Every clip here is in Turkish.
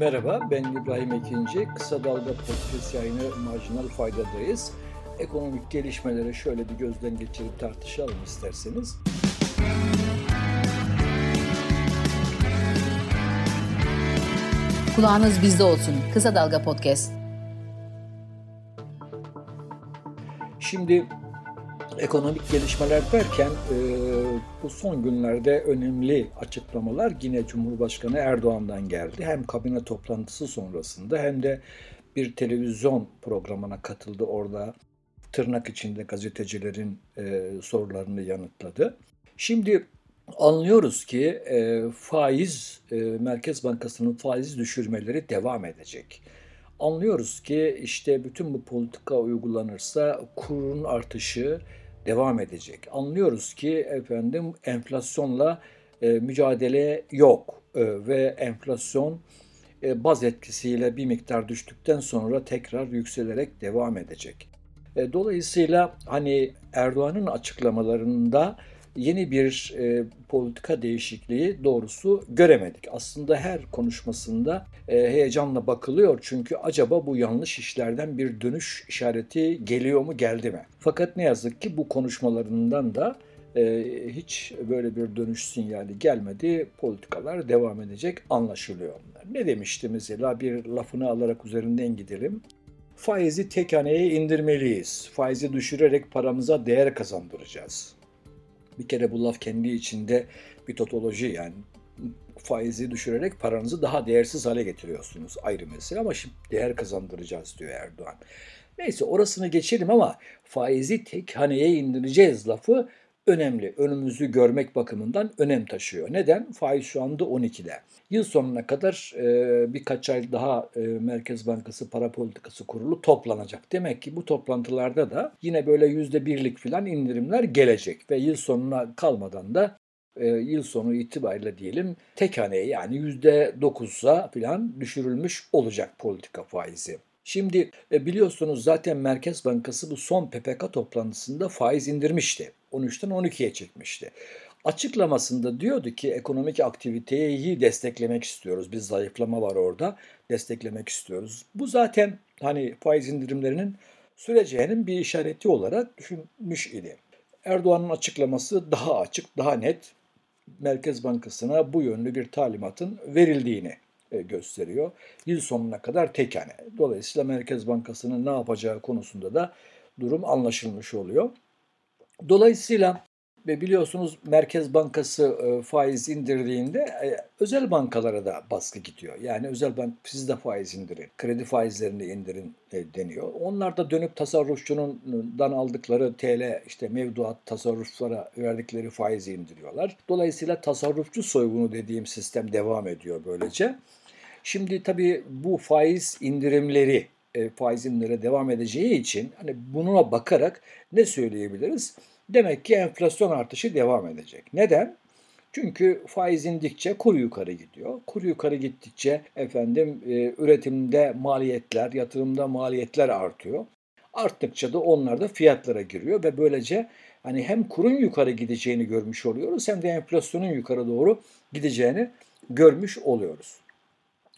Merhaba, ben İbrahim Ekinci. Kısa Dalga Podcast yayını Marjinal Fayda'dayız. Ekonomik gelişmeleri şöyle bir gözden geçirip tartışalım isterseniz. Kulağınız bizde olsun. Kısa Dalga Podcast. Şimdi ekonomik gelişmeler derken e, bu son günlerde önemli açıklamalar yine Cumhurbaşkanı Erdoğan'dan geldi. Hem kabine toplantısı sonrasında hem de bir televizyon programına katıldı orada tırnak içinde gazetecilerin e, sorularını yanıtladı. Şimdi anlıyoruz ki e, faiz, e, Merkez Bankası'nın faiz düşürmeleri devam edecek. Anlıyoruz ki işte bütün bu politika uygulanırsa kurun artışı devam edecek. Anlıyoruz ki efendim enflasyonla e, mücadele yok e, ve enflasyon e, baz etkisiyle bir miktar düştükten sonra tekrar yükselerek devam edecek. E, dolayısıyla hani Erdoğan'ın açıklamalarında yeni bir e, politika değişikliği doğrusu göremedik. Aslında her konuşmasında e, heyecanla bakılıyor çünkü acaba bu yanlış işlerden bir dönüş işareti geliyor mu geldi mi? Fakat ne yazık ki bu konuşmalarından da e, hiç böyle bir dönüş sinyali gelmedi. Politikalar devam edecek anlaşılıyor. Ne demişti mesela bir lafını alarak üzerinden gidelim. Faizi tek indirmeliyiz. Faizi düşürerek paramıza değer kazandıracağız. Bir kere bu laf kendi içinde bir totoloji yani faizi düşürerek paranızı daha değersiz hale getiriyorsunuz ayrı mesele ama şimdi değer kazandıracağız diyor Erdoğan. Neyse orasını geçelim ama faizi tek haneye indireceğiz lafı önemli. Önümüzü görmek bakımından önem taşıyor. Neden? Faiz şu anda 12'de. Yıl sonuna kadar e, birkaç ay daha e, Merkez Bankası Para Politikası Kurulu toplanacak. Demek ki bu toplantılarda da yine böyle yüzde birlik falan indirimler gelecek ve yıl sonuna kalmadan da e, yıl sonu itibariyle diyelim tek haneye yani yüzde dokuz'a falan düşürülmüş olacak politika faizi. Şimdi e, biliyorsunuz zaten Merkez Bankası bu son PPK toplantısında faiz indirmişti. 13'ten 12'ye çekmişti. Açıklamasında diyordu ki ekonomik aktiviteyi desteklemek istiyoruz. Bir zayıflama var orada. Desteklemek istiyoruz. Bu zaten hani faiz indirimlerinin süreceğinin bir işareti olarak düşünmüş idi. Erdoğan'ın açıklaması daha açık, daha net. Merkez Bankası'na bu yönlü bir talimatın verildiğini gösteriyor. Yıl sonuna kadar tek hane. Dolayısıyla Merkez Bankası'nın ne yapacağı konusunda da durum anlaşılmış oluyor. Dolayısıyla ve biliyorsunuz Merkez Bankası e, faiz indirdiğinde e, özel bankalara da baskı gidiyor. Yani özel bank siz de faiz indirin, kredi faizlerini indirin deniyor. Onlar da dönüp tasarrufçundan aldıkları TL işte mevduat tasarruflara verdikleri faizi indiriyorlar. Dolayısıyla tasarrufçu soygunu dediğim sistem devam ediyor böylece. Şimdi tabii bu faiz indirimleri e, faiz indirimlere devam edeceği için hani buna bakarak ne söyleyebiliriz? Demek ki enflasyon artışı devam edecek. Neden? Çünkü faiz indikçe kur yukarı gidiyor. Kur yukarı gittikçe efendim e, üretimde maliyetler, yatırımda maliyetler artıyor. Arttıkça da onlar da fiyatlara giriyor ve böylece hani hem kurun yukarı gideceğini görmüş oluyoruz hem de enflasyonun yukarı doğru gideceğini görmüş oluyoruz.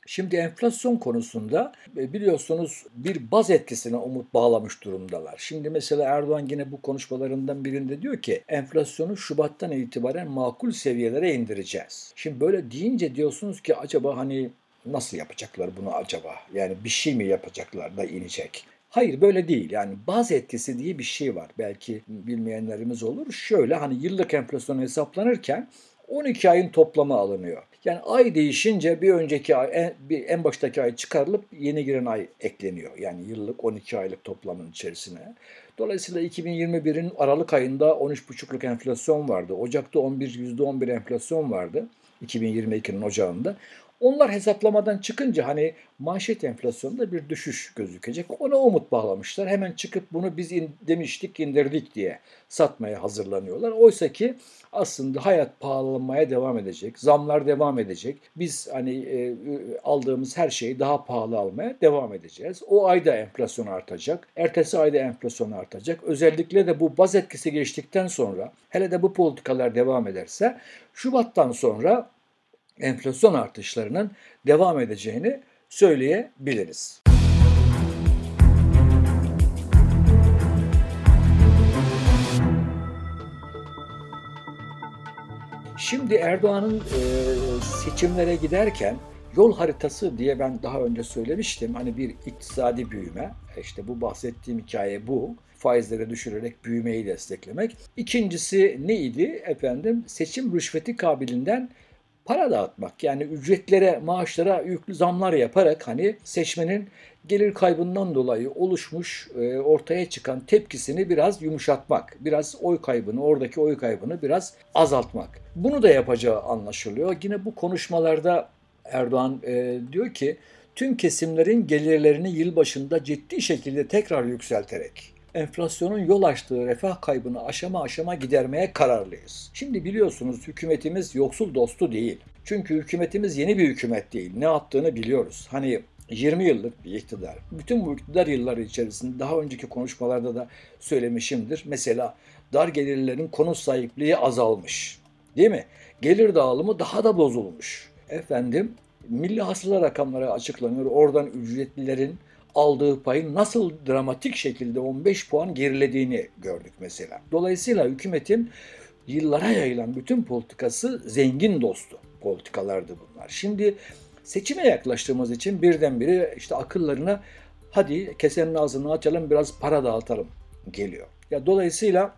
Şimdi enflasyon konusunda e, biliyorsunuz bir baz etkisine umut bağlamış durumdalar. Şimdi mesela Erdoğan yine bu konuşmalarından birinde diyor ki enflasyonu Şubat'tan itibaren makul seviyelere indireceğiz. Şimdi böyle deyince diyorsunuz ki acaba hani nasıl yapacaklar bunu acaba? Yani bir şey mi yapacaklar da inecek? Hayır böyle değil. Yani baz etkisi diye bir şey var. Belki bilmeyenlerimiz olur. Şöyle hani yıllık enflasyon hesaplanırken 12 ayın toplamı alınıyor. Yani ay değişince bir önceki ay, en, bir, en baştaki ay çıkarılıp yeni giren ay ekleniyor. Yani yıllık 12 aylık toplamın içerisine. Dolayısıyla 2021'in Aralık ayında 13,5'luk enflasyon vardı. Ocak'ta 11, %11 enflasyon vardı. 2022'nin ocağında. Onlar hesaplamadan çıkınca hani manşet enflasyonunda bir düşüş gözükecek. Ona umut bağlamışlar. Hemen çıkıp bunu biz in, demiştik indirdik diye satmaya hazırlanıyorlar. Oysa ki aslında hayat pahalanmaya devam edecek. Zamlar devam edecek. Biz hani e, aldığımız her şeyi daha pahalı almaya devam edeceğiz. O ayda enflasyon artacak. Ertesi ayda enflasyon artacak. Özellikle de bu baz etkisi geçtikten sonra hele de bu politikalar devam ederse Şubat'tan sonra enflasyon artışlarının devam edeceğini söyleyebiliriz. Şimdi Erdoğan'ın e, seçimlere giderken yol haritası diye ben daha önce söylemiştim. Hani bir iktisadi büyüme, işte bu bahsettiğim hikaye bu. Faizleri düşürerek büyümeyi desteklemek. İkincisi neydi efendim? Seçim rüşveti kabilinden para dağıtmak. Yani ücretlere, maaşlara yüklü zamlar yaparak hani seçmenin gelir kaybından dolayı oluşmuş e, ortaya çıkan tepkisini biraz yumuşatmak. Biraz oy kaybını, oradaki oy kaybını biraz azaltmak. Bunu da yapacağı anlaşılıyor. Yine bu konuşmalarda Erdoğan e, diyor ki tüm kesimlerin gelirlerini yıl başında ciddi şekilde tekrar yükselterek enflasyonun yol açtığı refah kaybını aşama aşama gidermeye kararlıyız. Şimdi biliyorsunuz hükümetimiz yoksul dostu değil. Çünkü hükümetimiz yeni bir hükümet değil. Ne yaptığını biliyoruz. Hani 20 yıllık bir iktidar. Bütün bu iktidar yılları içerisinde daha önceki konuşmalarda da söylemişimdir. Mesela dar gelirlerin konut sahipliği azalmış. Değil mi? Gelir dağılımı daha da bozulmuş. Efendim milli hasıla rakamları açıklanıyor. Oradan ücretlilerin aldığı payın nasıl dramatik şekilde 15 puan gerilediğini gördük mesela. Dolayısıyla hükümetin yıllara yayılan bütün politikası zengin dostu politikalardı bunlar. Şimdi seçime yaklaştığımız için birdenbire işte akıllarına hadi kesenin ağzını açalım biraz para dağıtalım geliyor. Ya dolayısıyla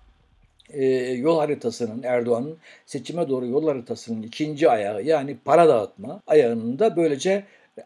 e, yol haritasının Erdoğan'ın seçime doğru yol haritasının ikinci ayağı yani para dağıtma ayağının da böylece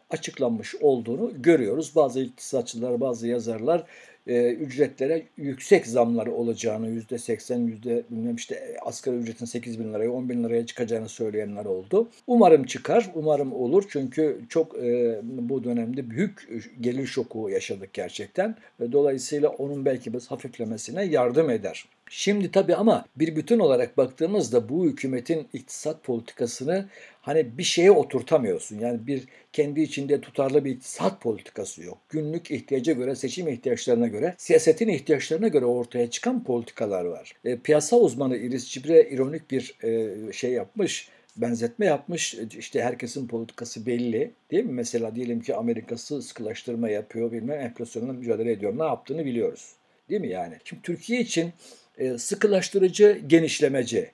açıklanmış olduğunu görüyoruz. Bazı iktisatçılar, bazı yazarlar e, ücretlere yüksek zamları olacağını, yüzde seksen, yüzde bilmem işte asgari ücretin 8 bin liraya, 10 bin liraya çıkacağını söyleyenler oldu. Umarım çıkar, umarım olur çünkü çok e, bu dönemde büyük gelir şoku yaşadık gerçekten. Dolayısıyla onun belki biz hafiflemesine yardım eder. Şimdi tabii ama bir bütün olarak baktığımızda bu hükümetin iktisat politikasını hani bir şeye oturtamıyorsun. Yani bir kendi içinde tutarlı bir iktisat politikası yok. Günlük ihtiyaca göre, seçim ihtiyaçlarına göre, siyasetin ihtiyaçlarına göre ortaya çıkan politikalar var. E, piyasa uzmanı Iris Cibre ironik bir e, şey yapmış benzetme yapmış. İşte herkesin politikası belli değil mi? Mesela diyelim ki Amerika'sı sıkılaştırma yapıyor bilmem enflasyonla mücadele ediyor. Ne yaptığını biliyoruz. Değil mi yani? Şimdi Türkiye için e, sıkılaştırıcı, genişlemeci,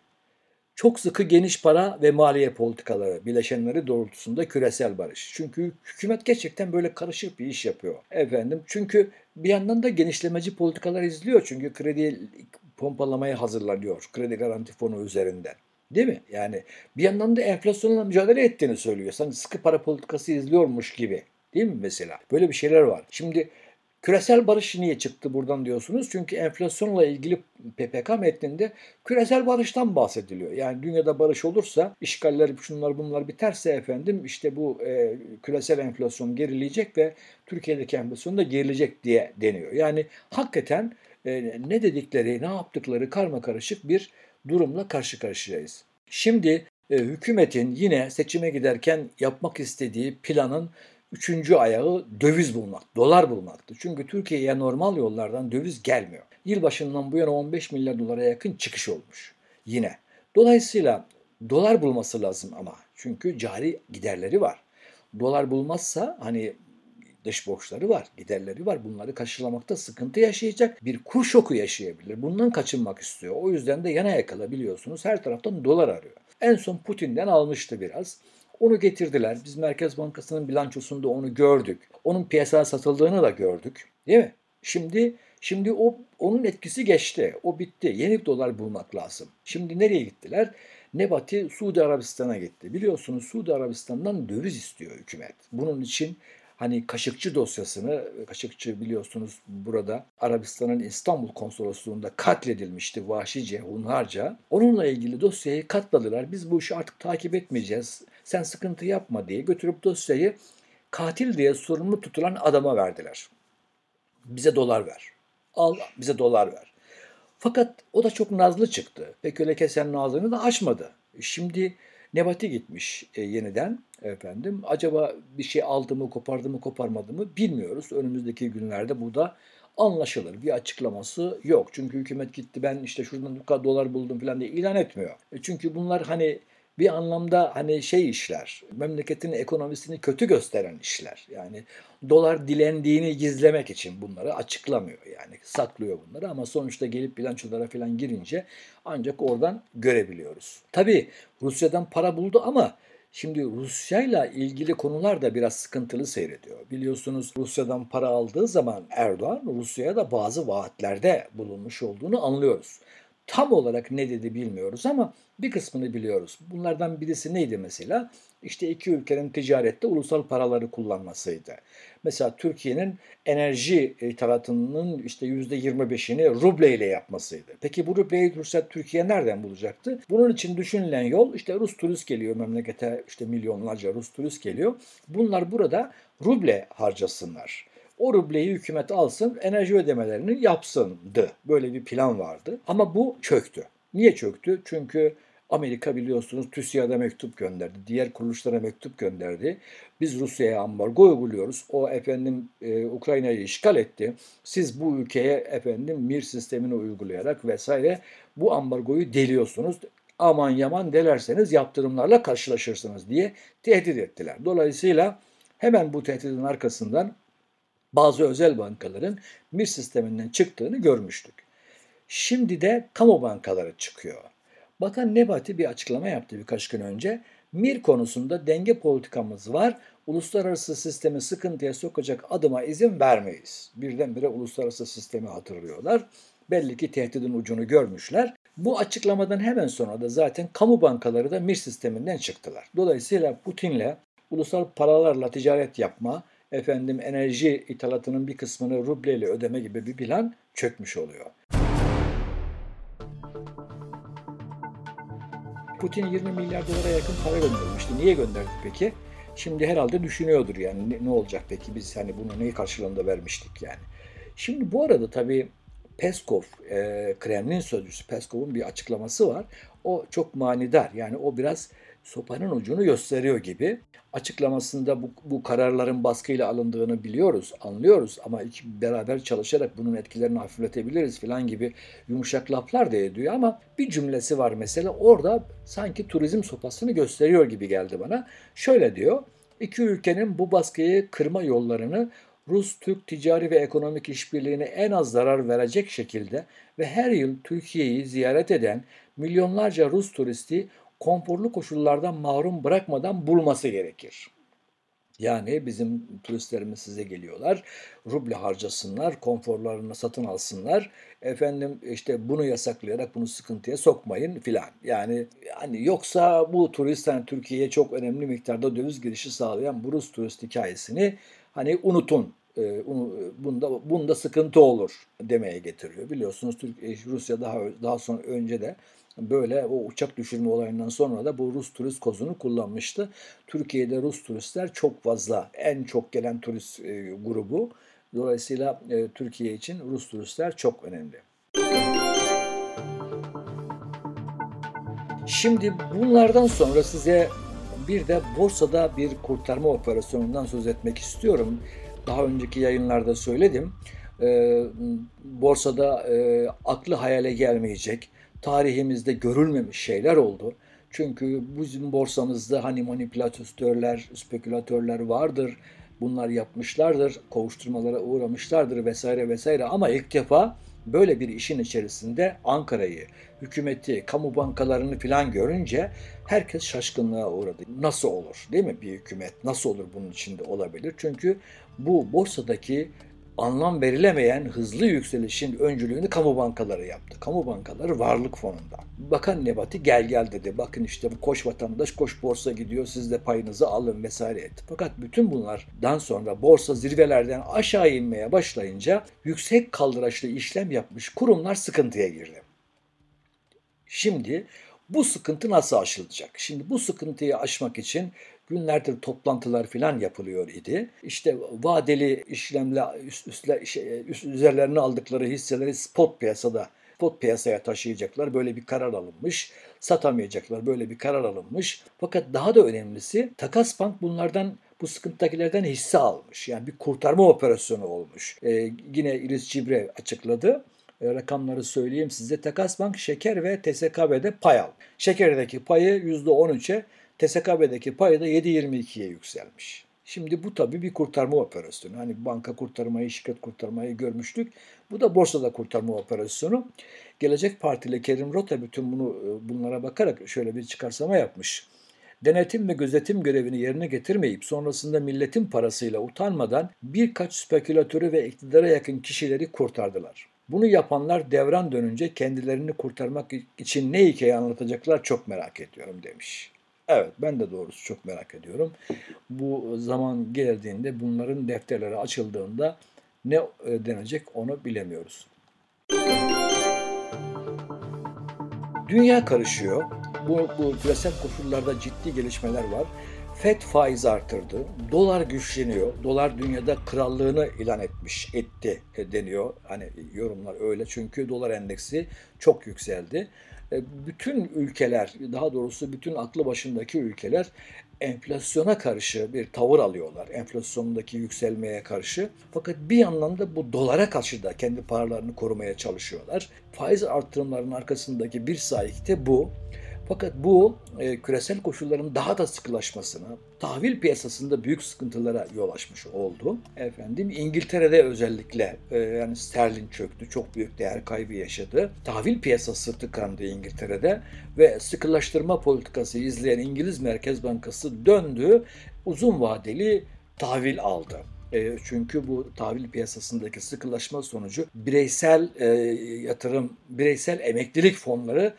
çok sıkı geniş para ve maliye politikaları bileşenleri doğrultusunda küresel barış. Çünkü hükümet gerçekten böyle karışık bir iş yapıyor. Efendim çünkü bir yandan da genişlemeci politikalar izliyor. Çünkü kredi pompalamaya hazırlanıyor. Kredi garanti fonu üzerinden. Değil mi? Yani bir yandan da enflasyonla mücadele ettiğini söylüyor. Sanki sıkı para politikası izliyormuş gibi. Değil mi mesela? Böyle bir şeyler var. Şimdi Küresel barış niye çıktı buradan diyorsunuz? Çünkü enflasyonla ilgili PPK metninde küresel barıştan bahsediliyor. Yani dünyada barış olursa, işgaller şunlar bunlar biterse efendim işte bu e, küresel enflasyon gerileyecek ve Türkiye'deki enflasyon da gerilecek diye deniyor. Yani hakikaten e, ne dedikleri, ne yaptıkları karma karışık bir durumla karşı karşıyayız. Şimdi e, hükümetin yine seçime giderken yapmak istediği planın Üçüncü ayağı döviz bulmak, dolar bulmaktı. Çünkü Türkiye'ye normal yollardan döviz gelmiyor. Yılbaşından bu yana 15 milyar dolara yakın çıkış olmuş yine. Dolayısıyla dolar bulması lazım ama. Çünkü cari giderleri var. Dolar bulmazsa hani dış borçları var, giderleri var. Bunları karşılamakta sıkıntı yaşayacak. Bir kur şoku yaşayabilir. Bundan kaçınmak istiyor. O yüzden de yana yakala biliyorsunuz her taraftan dolar arıyor. En son Putin'den almıştı biraz. Onu getirdiler. Biz Merkez Bankası'nın bilançosunda onu gördük. Onun piyasaya satıldığını da gördük. Değil mi? Şimdi şimdi o onun etkisi geçti. O bitti. Yeni dolar bulmak lazım. Şimdi nereye gittiler? Nebati Suudi Arabistan'a gitti. Biliyorsunuz Suudi Arabistan'dan döviz istiyor hükümet. Bunun için hani Kaşıkçı dosyasını, Kaşıkçı biliyorsunuz burada Arabistan'ın İstanbul konsolosluğunda katledilmişti vahşice, hunharca. Onunla ilgili dosyayı katladılar. Biz bu işi artık takip etmeyeceğiz. Sen sıkıntı yapma diye götürüp dosyayı katil diye sorumlu tutulan adama verdiler. Bize dolar ver. Al bize dolar ver. Fakat o da çok nazlı çıktı. Pek öyle kesenin ağzını da açmadı. Şimdi Nebati gitmiş e, yeniden efendim. Acaba bir şey aldı mı, kopardı mı, koparmadı mı bilmiyoruz. Önümüzdeki günlerde bu da anlaşılır. Bir açıklaması yok. Çünkü hükümet gitti ben işte şuradan bu kadar dolar buldum falan diye ilan etmiyor. E çünkü bunlar hani bir anlamda hani şey işler, memleketin ekonomisini kötü gösteren işler. Yani dolar dilendiğini gizlemek için bunları açıklamıyor yani saklıyor bunları ama sonuçta gelip bilançolara falan girince ancak oradan görebiliyoruz. Tabii Rusya'dan para buldu ama Şimdi Rusya ile ilgili konular da biraz sıkıntılı seyrediyor. Biliyorsunuz Rusya'dan para aldığı zaman Erdoğan Rusya'ya da bazı vaatlerde bulunmuş olduğunu anlıyoruz. Tam olarak ne dedi bilmiyoruz ama bir kısmını biliyoruz. Bunlardan birisi neydi mesela? İşte iki ülkenin ticarette ulusal paraları kullanmasıydı. Mesela Türkiye'nin enerji ithalatının işte %25'ini ruble ile yapmasıydı. Peki bu rubleyi Türkiye nereden bulacaktı? Bunun için düşünülen yol işte Rus turist geliyor memlekete işte milyonlarca Rus turist geliyor. Bunlar burada ruble harcasınlar. O rubleyi hükümet alsın, enerji ödemelerini yapsındı. Böyle bir plan vardı. Ama bu çöktü. Niye çöktü? Çünkü Amerika biliyorsunuz TÜSİAD'a mektup gönderdi. Diğer kuruluşlara mektup gönderdi. Biz Rusya'ya ambargo uyguluyoruz. O efendim e, Ukrayna'yı işgal etti. Siz bu ülkeye efendim MIR sistemini uygulayarak vesaire bu ambargoyu deliyorsunuz. Aman yaman delerseniz yaptırımlarla karşılaşırsınız diye tehdit ettiler. Dolayısıyla hemen bu tehditin arkasından bazı özel bankaların MIR sisteminden çıktığını görmüştük. Şimdi de kamu bankaları çıkıyor. Bakan Nebati bir açıklama yaptı birkaç gün önce. MIR konusunda denge politikamız var. Uluslararası sistemi sıkıntıya sokacak adıma izin vermeyiz. Birdenbire uluslararası sistemi hatırlıyorlar. Belli ki tehdidin ucunu görmüşler. Bu açıklamadan hemen sonra da zaten kamu bankaları da MIR sisteminden çıktılar. Dolayısıyla Putin'le ulusal paralarla ticaret yapma, efendim enerji ithalatının bir kısmını rubleyle ödeme gibi bir plan çökmüş oluyor. Putin 20 milyar dolara yakın para göndermişti. Niye gönderdi peki? Şimdi herhalde düşünüyordur yani ne, ne olacak peki biz hani bunu neyi karşılığında vermiştik yani. Şimdi bu arada tabii Peskov, e, Kremlin sözcüsü Peskov'un bir açıklaması var. O çok manidar yani o biraz sopanın ucunu gösteriyor gibi. Açıklamasında bu, bu kararların baskıyla alındığını biliyoruz, anlıyoruz ama beraber çalışarak bunun etkilerini hafifletebiliriz falan gibi yumuşak laflar da ediyor ama bir cümlesi var mesela orada sanki turizm sopasını gösteriyor gibi geldi bana. Şöyle diyor, iki ülkenin bu baskıyı kırma yollarını Rus-Türk ticari ve ekonomik işbirliğine en az zarar verecek şekilde ve her yıl Türkiye'yi ziyaret eden milyonlarca Rus turisti konforlu koşullardan mahrum bırakmadan bulması gerekir. Yani bizim turistlerimiz size geliyorlar, ruble harcasınlar, konforlarını satın alsınlar. Efendim işte bunu yasaklayarak bunu sıkıntıya sokmayın filan. Yani yani yoksa bu turist hani Türkiye'ye çok önemli miktarda döviz girişi sağlayan bu Rus turist hikayesini hani unutun e, bunda bunda sıkıntı olur demeye getiriyor. Biliyorsunuz Türkiye Rusya daha daha sonra önce de böyle o uçak düşürme olayından sonra da bu Rus turist kozunu kullanmıştı. Türkiye'de Rus turistler çok fazla, en çok gelen turist e, grubu. Dolayısıyla e, Türkiye için Rus turistler çok önemli. Şimdi bunlardan sonra size bir de borsada bir kurtarma operasyonundan söz etmek istiyorum. Daha önceki yayınlarda söyledim. E, borsada e, aklı hayale gelmeyecek, tarihimizde görülmemiş şeyler oldu. Çünkü bizim borsamızda hani manipülatörler, spekülatörler vardır. Bunlar yapmışlardır, kovuşturmalara uğramışlardır vesaire vesaire ama ilk defa böyle bir işin içerisinde Ankara'yı, hükümeti, kamu bankalarını filan görünce herkes şaşkınlığa uğradı. Nasıl olur değil mi bir hükümet? Nasıl olur bunun içinde olabilir? Çünkü bu borsadaki anlam verilemeyen hızlı yükselişin öncülüğünü kamu bankaları yaptı. Kamu bankaları varlık fonunda. Bakan Nebati gel gel dedi. Bakın işte bu koş vatandaş koş borsa gidiyor siz de payınızı alın vesaire etti. Fakat bütün bunlardan sonra borsa zirvelerden aşağı inmeye başlayınca yüksek kaldıraçlı işlem yapmış kurumlar sıkıntıya girdi. Şimdi bu sıkıntı nasıl aşılacak? Şimdi bu sıkıntıyı aşmak için günlerdir toplantılar falan yapılıyor idi. İşte vadeli işlemle üst, üstler, şey, üst üzerlerine aldıkları hisseleri spot piyasada spot piyasaya taşıyacaklar. Böyle bir karar alınmış. Satamayacaklar. Böyle bir karar alınmış. Fakat daha da önemlisi Takas Bank bunlardan bu sıkıntıdakilerden hisse almış. Yani bir kurtarma operasyonu olmuş. Ee, yine İris Cibre açıkladı. e, rakamları söyleyeyim size. Takas Bank şeker ve TSKB'de pay al. Şekerdeki payı %13'e, TSKB'deki payı da 7.22'ye yükselmiş. Şimdi bu tabii bir kurtarma operasyonu. Hani banka kurtarmayı, şirket kurtarmayı görmüştük. Bu da borsada kurtarma operasyonu. Gelecek Partili Kerim Rota bütün bunu e, bunlara bakarak şöyle bir çıkarsama yapmış. Denetim ve gözetim görevini yerine getirmeyip sonrasında milletin parasıyla utanmadan birkaç spekülatörü ve iktidara yakın kişileri kurtardılar. Bunu yapanlar devran dönünce kendilerini kurtarmak için ne hikaye anlatacaklar çok merak ediyorum demiş. Evet ben de doğrusu çok merak ediyorum. Bu zaman geldiğinde bunların defterleri açıldığında ne e, denecek onu bilemiyoruz. Dünya karışıyor. Bu, bu küresel koşullarda ciddi gelişmeler var. FED faiz artırdı. Dolar güçleniyor. Dolar dünyada krallığını ilan etmiş, etti deniyor. Hani yorumlar öyle çünkü dolar endeksi çok yükseldi. E, bütün ülkeler, daha doğrusu bütün aklı başındaki ülkeler enflasyona karşı bir tavır alıyorlar. Enflasyondaki yükselmeye karşı. Fakat bir yandan da bu dolara karşı da kendi paralarını korumaya çalışıyorlar. Faiz artırımlarının arkasındaki bir sahip de bu. Fakat bu e, küresel koşulların daha da sıkılaşmasına, tahvil piyasasında büyük sıkıntılara yol açmış oldu. Efendim İngiltere'de özellikle e, yani sterlin çöktü, çok büyük değer kaybı yaşadı. Tahvil piyasası tıkandı İngiltere'de ve sıkılaştırma politikası izleyen İngiliz Merkez Bankası döndü, uzun vadeli tahvil aldı. E, çünkü bu tahvil piyasasındaki sıkılaşma sonucu bireysel e, yatırım, bireysel emeklilik fonları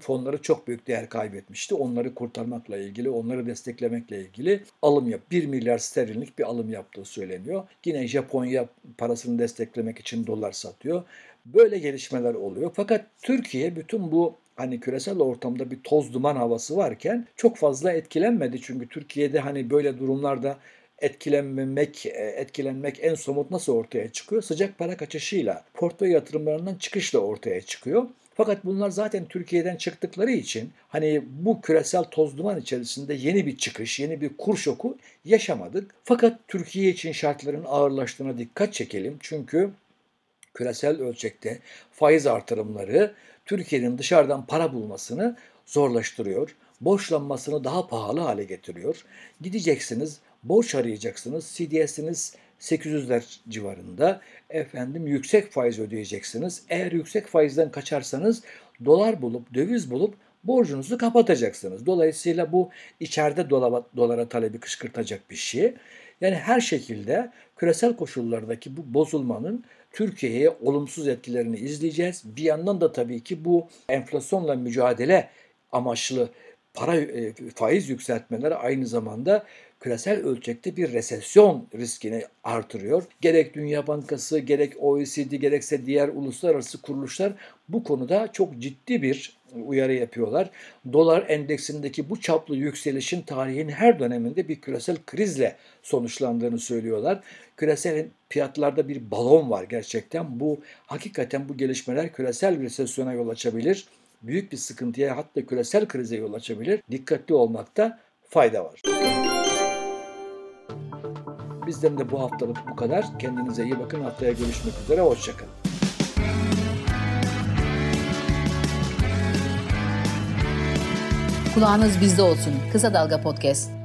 fonları çok büyük değer kaybetmişti. Onları kurtarmakla ilgili, onları desteklemekle ilgili alım yap. 1 milyar sterlinlik bir alım yaptığı söyleniyor. Yine Japonya parasını desteklemek için dolar satıyor. Böyle gelişmeler oluyor. Fakat Türkiye bütün bu hani küresel ortamda bir toz duman havası varken çok fazla etkilenmedi. Çünkü Türkiye'de hani böyle durumlarda etkilenmemek, etkilenmek en somut nasıl ortaya çıkıyor? Sıcak para kaçışıyla, portföy yatırımlarından çıkışla ortaya çıkıyor. Fakat bunlar zaten Türkiye'den çıktıkları için hani bu küresel toz duman içerisinde yeni bir çıkış, yeni bir kur şoku yaşamadık. Fakat Türkiye için şartların ağırlaştığına dikkat çekelim. Çünkü küresel ölçekte faiz artırımları Türkiye'nin dışarıdan para bulmasını zorlaştırıyor. Borçlanmasını daha pahalı hale getiriyor. Gideceksiniz, borç arayacaksınız, CDS'iniz 800'ler civarında efendim yüksek faiz ödeyeceksiniz. Eğer yüksek faizden kaçarsanız dolar bulup döviz bulup borcunuzu kapatacaksınız. Dolayısıyla bu içeride dolara, dolara talebi kışkırtacak bir şey. Yani her şekilde küresel koşullardaki bu bozulmanın Türkiye'ye olumsuz etkilerini izleyeceğiz. Bir yandan da tabii ki bu enflasyonla mücadele amaçlı para e, faiz yükseltmeleri aynı zamanda küresel ölçekte bir resesyon riskini artırıyor. Gerek Dünya Bankası, gerek OECD, gerekse diğer uluslararası kuruluşlar bu konuda çok ciddi bir uyarı yapıyorlar. Dolar endeksindeki bu çaplı yükselişin tarihin her döneminde bir küresel krizle sonuçlandığını söylüyorlar. Küresel fiyatlarda bir balon var gerçekten. Bu hakikaten bu gelişmeler küresel bir resesyona yol açabilir. Büyük bir sıkıntıya hatta küresel krize yol açabilir. Dikkatli olmakta fayda var. Bizden de bu haftalık bu kadar. Kendinize iyi bakın. Haftaya görüşmek üzere. Hoşçakalın. Kulağınız bizde olsun. Kısa Dalga Podcast.